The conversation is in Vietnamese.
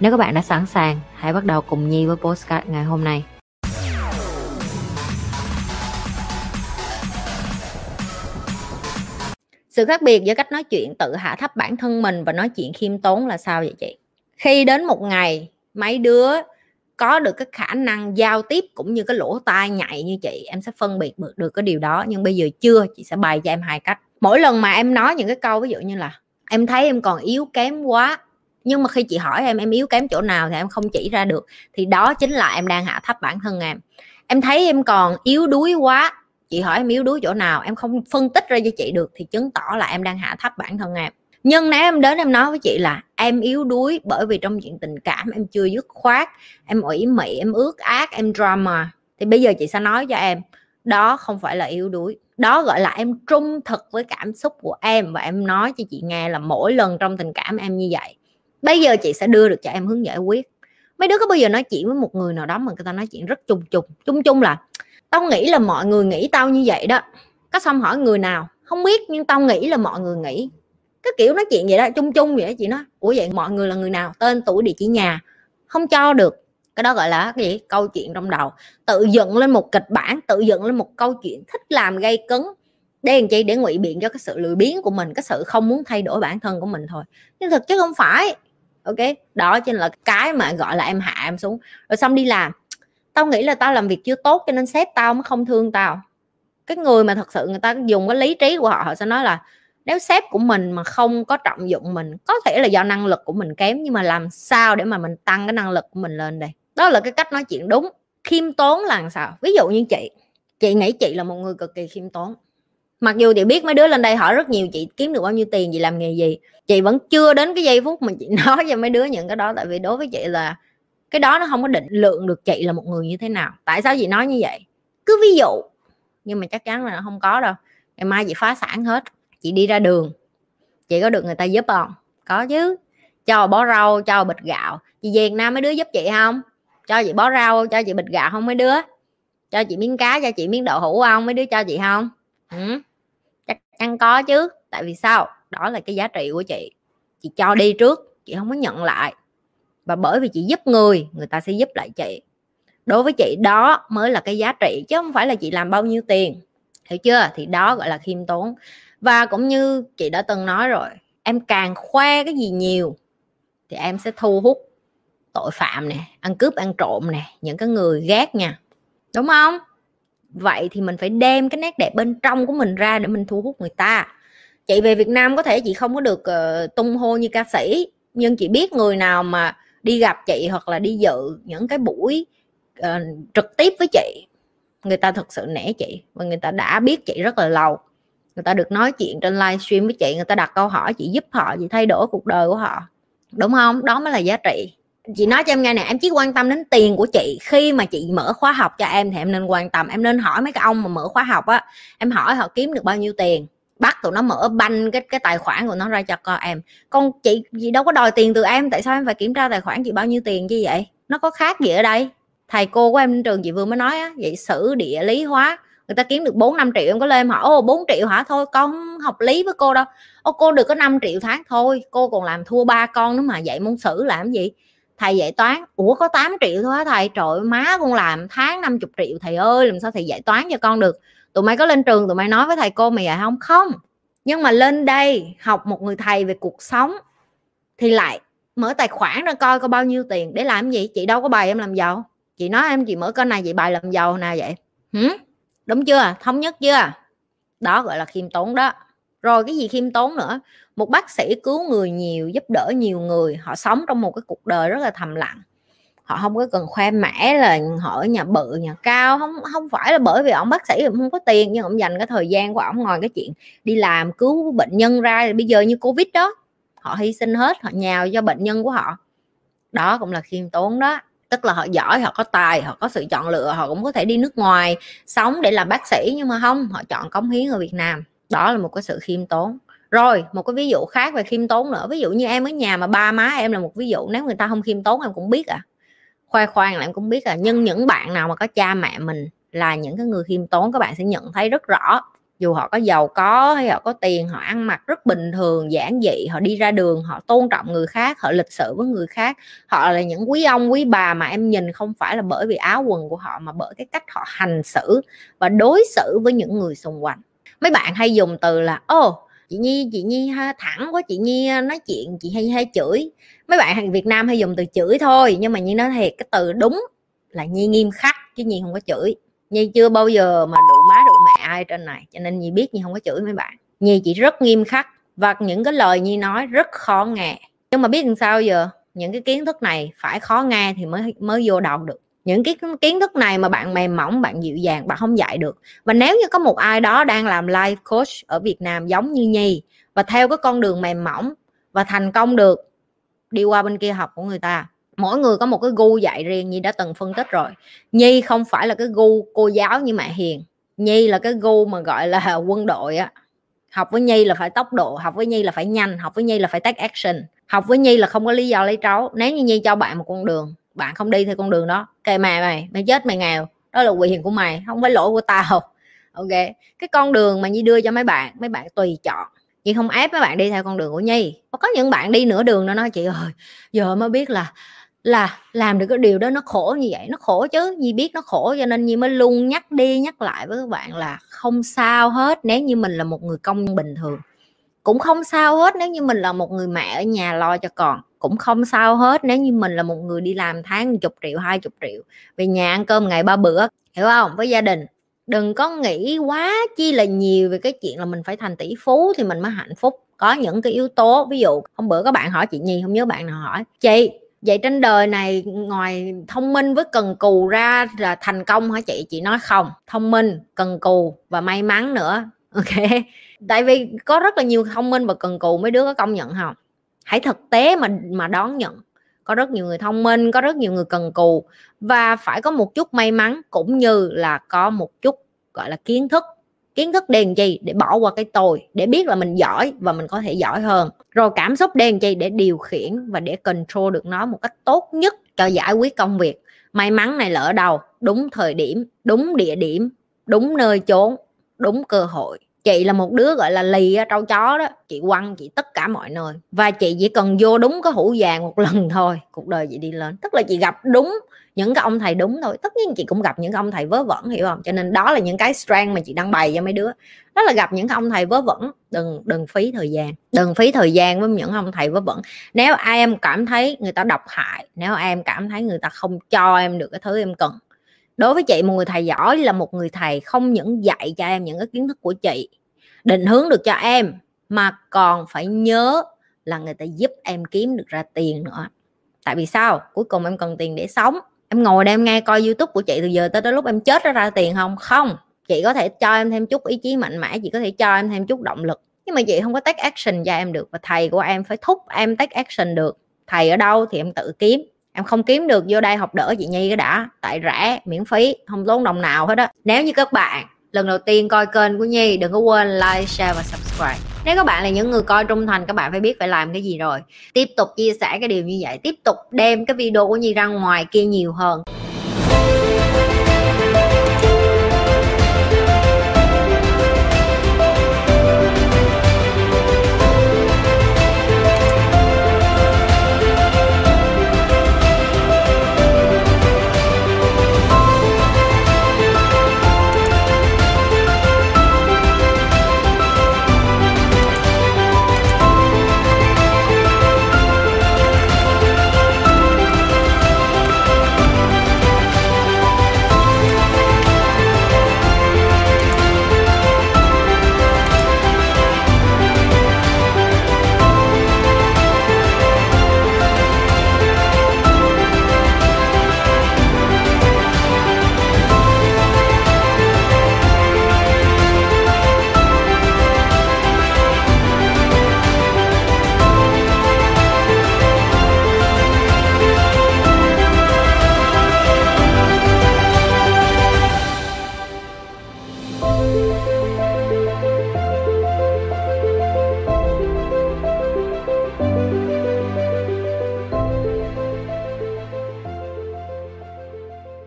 Nếu các bạn đã sẵn sàng, hãy bắt đầu cùng Nhi với postcard ngày hôm nay. Sự khác biệt giữa cách nói chuyện tự hạ thấp bản thân mình và nói chuyện khiêm tốn là sao vậy chị? Khi đến một ngày mấy đứa có được cái khả năng giao tiếp cũng như cái lỗ tai nhạy như chị em sẽ phân biệt được cái điều đó nhưng bây giờ chưa chị sẽ bày cho em hai cách mỗi lần mà em nói những cái câu ví dụ như là em thấy em còn yếu kém quá nhưng mà khi chị hỏi em em yếu kém chỗ nào thì em không chỉ ra được. Thì đó chính là em đang hạ thấp bản thân em. Em thấy em còn yếu đuối quá. Chị hỏi em yếu đuối chỗ nào, em không phân tích ra cho chị được thì chứng tỏ là em đang hạ thấp bản thân em. Nhưng nếu em đến em nói với chị là em yếu đuối bởi vì trong chuyện tình cảm em chưa dứt khoát, em ủy mị, em ước ác, em drama, thì bây giờ chị sẽ nói cho em, đó không phải là yếu đuối. Đó gọi là em trung thực với cảm xúc của em và em nói cho chị nghe là mỗi lần trong tình cảm em như vậy bây giờ chị sẽ đưa được cho em hướng giải quyết. Mấy đứa có bao giờ nói chuyện với một người nào đó mà người ta nói chuyện rất chung chung? Chung chung là, tao nghĩ là mọi người nghĩ tao như vậy đó. Có xong hỏi người nào? Không biết, nhưng tao nghĩ là mọi người nghĩ. Cái kiểu nói chuyện vậy đó, chung chung vậy đó chị nói. Ủa vậy mọi người là người nào? Tên, tuổi, địa chỉ nhà? Không cho được. Cái đó gọi là cái gì? Câu chuyện trong đầu. Tự dựng lên một kịch bản, tự dựng lên một câu chuyện thích làm gây cấn. Để làm chi? Để ngụy biện cho cái sự lười biếng của mình, cái sự không muốn thay đổi bản thân của mình thôi. Nhưng thực chứ không phải ok? Đó chính là cái mà gọi là em hạ em xuống. Rồi xong đi làm. Tao nghĩ là tao làm việc chưa tốt cho nên sếp tao mới không thương tao. Cái người mà thật sự người ta dùng cái lý trí của họ họ sẽ nói là nếu sếp của mình mà không có trọng dụng mình, có thể là do năng lực của mình kém, nhưng mà làm sao để mà mình tăng cái năng lực của mình lên đây? Đó là cái cách nói chuyện đúng, khiêm tốn là làm sao? Ví dụ như chị chị nghĩ chị là một người cực kỳ khiêm tốn mặc dù chị biết mấy đứa lên đây hỏi rất nhiều, chị kiếm được bao nhiêu tiền, chị làm nghề gì, chị vẫn chưa đến cái giây phút mà chị nói cho mấy đứa những cái đó. Tại vì đối với chị là cái đó nó không có định lượng được chị là một người như thế nào. Tại sao chị nói như vậy? Cứ ví dụ, nhưng mà chắc chắn là nó không có đâu. Ngày mai chị phá sản hết, chị đi ra đường, chị có được người ta giúp không? Có chứ. Cho bó rau, cho bịch gạo. Chị Việt Nam mấy đứa giúp chị không? Cho chị bó rau, cho chị bịch gạo không mấy đứa? Cho chị miếng cá, cho chị miếng đậu hũ không mấy đứa cho chị không? Ừ ăn có chứ, tại vì sao? Đó là cái giá trị của chị. Chị cho đi trước, chị không có nhận lại. Và bởi vì chị giúp người người ta sẽ giúp lại chị. Đối với chị, đó mới là cái giá trị, chứ không phải là chị làm bao nhiêu tiền. Hiểu chưa? Thì đó gọi là khiêm tốn. Và cũng như chị đã từng nói rồi, em càng khoe cái gì nhiều thì em sẽ thu hút tội phạm nè, ăn cướp ăn trộm nè, những cái người ghét nha. Đúng không? Vậy thì mình phải đem cái nét đẹp bên trong của mình ra để mình thu hút người ta. Chị về Việt Nam có thể chị không có được uh, tung hô như ca sĩ nhưng chị biết người nào mà đi gặp chị hoặc là đi dự những cái buổi uh, trực tiếp với chị người ta thật sự nể chị và người ta đã biết chị rất là lâu. Người ta được nói chuyện trên livestream với chị người ta đặt câu hỏi chị giúp họ chị thay đổi cuộc đời của họ. Đúng không? Đó mới là giá trị chị nói cho em nghe nè, em chỉ quan tâm đến tiền của chị. Khi mà chị mở khóa học cho em thì em nên quan tâm, em nên hỏi mấy cái ông mà mở khóa học á, em hỏi họ kiếm được bao nhiêu tiền. Bắt tụi nó mở banh cái cái tài khoản của nó ra cho con em. Con chị gì đâu có đòi tiền từ em, tại sao em phải kiểm tra tài khoản chị bao nhiêu tiền như vậy? Nó có khác gì ở đây? Thầy cô của em trên trường chị vừa mới nói á, vậy sử địa lý hóa, người ta kiếm được 4 5 triệu em có lên hỏi ô 4 triệu hả? Thôi, con học lý với cô đâu. Ô, cô được có 5 triệu tháng, thôi, cô còn làm thua ba con nữa mà, vậy môn sử làm gì? Thầy dạy toán. Ủa, có 8 triệu thôi hả thầy. Trời má con làm tháng 50 triệu. Thầy ơi, làm sao thầy dạy toán cho con được? Tụi mày có lên trường, tụi mày nói với thầy cô mày dạy không? Không. Nhưng mà lên đây học một người thầy về cuộc sống thì lại mở tài khoản ra coi có bao nhiêu tiền. Để làm gì? Chị đâu có bài em làm giàu. Chị nói em, chị mở cái này, chị bài làm giàu nè vậy. Hử? đúng chưa? Thống nhất chưa? Đó gọi là khiêm tốn đó rồi cái gì khiêm tốn nữa? Một bác sĩ cứu người nhiều, giúp đỡ nhiều người, họ sống trong một cái cuộc đời rất là thầm lặng. Họ không có cần khoe mẽ là họ ở nhà bự, nhà cao, không không phải là bởi vì ông bác sĩ không có tiền, nhưng ông dành cái thời gian của ông ngồi cái chuyện đi làm, cứu bệnh nhân ra, bây giờ như covid đó, họ hy sinh hết, họ nhào cho bệnh nhân của họ. Đó cũng là khiêm tốn đó. Tức là họ giỏi, họ có tài, họ có sự chọn lựa, họ cũng có thể đi nước ngoài sống để làm bác sĩ, nhưng mà không, họ chọn cống hiến ở việt nam đó là một cái sự khiêm tốn. Rồi, một cái ví dụ khác về khiêm tốn nữa. Ví dụ như em ở nhà mà ba má em là một ví dụ, nếu người ta không khiêm tốn em cũng biết à. Khoe khoang là em cũng biết à. Nhưng những bạn nào mà có cha mẹ mình là những cái người khiêm tốn, các bạn sẽ nhận thấy rất rõ. Dù họ có giàu có hay họ có tiền, họ ăn mặc rất bình thường, giản dị, họ đi ra đường, họ tôn trọng người khác, họ lịch sự với người khác. Họ là những quý ông, quý bà mà em nhìn không phải là bởi vì áo quần của họ mà bởi cái cách họ hành xử và đối xử với những người xung quanh mấy bạn hay dùng từ là ô oh, chị nhi chị nhi ha, thẳng quá chị nhi à, nói chuyện chị hay hay chửi. Mấy bạn hàng việt nam hay dùng từ chửi thôi nhưng mà như nói thiệt cái từ đúng là nhi nghiêm khắc chứ nhi không có chửi. Nhi chưa bao giờ mà đụng má đụng mẹ ai trên này cho nên nhi biết nhi không có chửi mấy bạn. Nhi chỉ rất nghiêm khắc và những cái lời nhi nói rất khó nghe. Nhưng mà biết làm sao giờ? Những cái kiến thức này phải khó nghe thì mới mới vô đầu được những cái kiến thức này mà bạn mềm mỏng, bạn dịu dàng, bạn không dạy được. Và nếu như có một ai đó đang làm life coach ở Việt Nam giống như Nhi và theo cái con đường mềm mỏng và thành công được, đi qua bên kia học của người ta, mỗi người có một cái gu dạy riêng Nhi đã từng phân tích rồi. Nhi không phải là cái gu cô giáo như mẹ Hiền. Nhi là cái gu mà gọi là quân đội á. Học với Nhi là phải tốc độ, học với Nhi là phải nhanh, học với Nhi là phải take action, học với Nhi là không có lý do lấy trấu. Nếu như Nhi cho bạn một con đường bạn không đi theo con đường đó. Kệ mẹ mày mày chết mày nghèo. Đó là quyền của mày, không phải lỗi của tao. Ok. Cái con đường mà nhi đưa cho mấy bạn mấy bạn tùy chọn. Nhưng không ép mấy bạn đi theo con đường của nhi. Có những bạn đi nửa đường nó nói, chị ơi, giờ mới biết là là làm được cái điều đó nó khổ như vậy. Nó khổ chứ, nhi biết nó khổ cho nên nhi mới luôn nhắc đi nhắc lại với các bạn là không sao hết nếu như mình là một người công bình thường. Cũng không sao hết nếu như mình là một người mẹ ở nhà lo cho con cũng không sao hết. Nếu như mình là một người đi làm tháng chục triệu, hai chục triệu, về nhà ăn cơm ngày ba bữa, hiểu không? Với gia đình. Đừng có nghĩ quá chi là nhiều về cái chuyện là mình phải thành tỷ phú thì mình mới hạnh phúc. Có những cái yếu tố, ví dụ, hôm bữa các bạn hỏi chị nhi, không nhớ bạn nào hỏi. Chị, vậy trên đời này ngoài thông minh với cần cù ra là thành công hả chị? Chị nói không. Thông minh, cần cù và may mắn nữa. Ok. Tại vì có rất là nhiều thông minh và cần cù, mấy đứa có công nhận không? Hãy thực tế mà mà đón nhận. Có rất nhiều người thông minh, có rất nhiều người cần cù. Và phải có một chút may mắn cũng như là có một chút, gọi là, kiến thức. Kiến thức đèn chi để bỏ qua cái tôi, để biết là mình giỏi và mình có thể giỏi hơn. Rồi cảm xúc đèn chi để điều khiển và để control được nó một cách tốt nhất cho giải quyết công việc. May mắn này là ở đâu? Đúng thời điểm, đúng địa điểm, đúng nơi chốn đúng cơ hội chị là một đứa, gọi là, lì trâu chó đó. Chị quăng chị tất cả mọi nơi. Và chị chỉ cần vô đúng cái hũ vàng một lần thôi, cuộc đời chị đi lên. Tức là chị gặp đúng những cái ông thầy đúng thôi. Tất nhiên chị cũng gặp những ông thầy vớ vẩn, hiểu không? Cho nên đó là những cái strength mà chị đang bày cho mấy đứa. Đó là gặp những ông thầy vớ vẩn. Đừng đừng phí thời gian. Đừng phí thời gian với những ông thầy vớ vẩn. Nếu ai em cảm thấy người ta độc hại, nếu em cảm thấy người ta không cho em được cái thứ em cần đối với chị, một người thầy giỏi là một người thầy không những dạy cho em những cái kiến thức của chị, định hướng được cho em, mà còn phải nhớ là người ta giúp em kiếm được ra tiền nữa. Tại vì sao? Cuối cùng em cần tiền để sống. Em ngồi đây em nghe coi youtube của chị từ giờ tới tới lúc em chết ra ra tiền không? Không. Chị có thể cho em thêm chút ý chí mạnh mẽ, chị có thể cho em thêm chút động lực. Nhưng mà chị không có take action cho em được và thầy của em phải thúc em take action được. Thầy ở đâu thì em tự kiếm em không kiếm được vô đây học đỡ chị nhi cái đã, tại rẻ, miễn phí, không tốn đồng nào hết á. Nếu như các bạn lần đầu tiên coi kênh của nhi, đừng có quên like, share và subscribe. Nếu các bạn là những người coi trung thành, các bạn phải biết phải làm cái gì rồi. Tiếp tục chia sẻ cái điều như vậy, tiếp tục đem cái video của nhi ra ngoài kia nhiều hơn.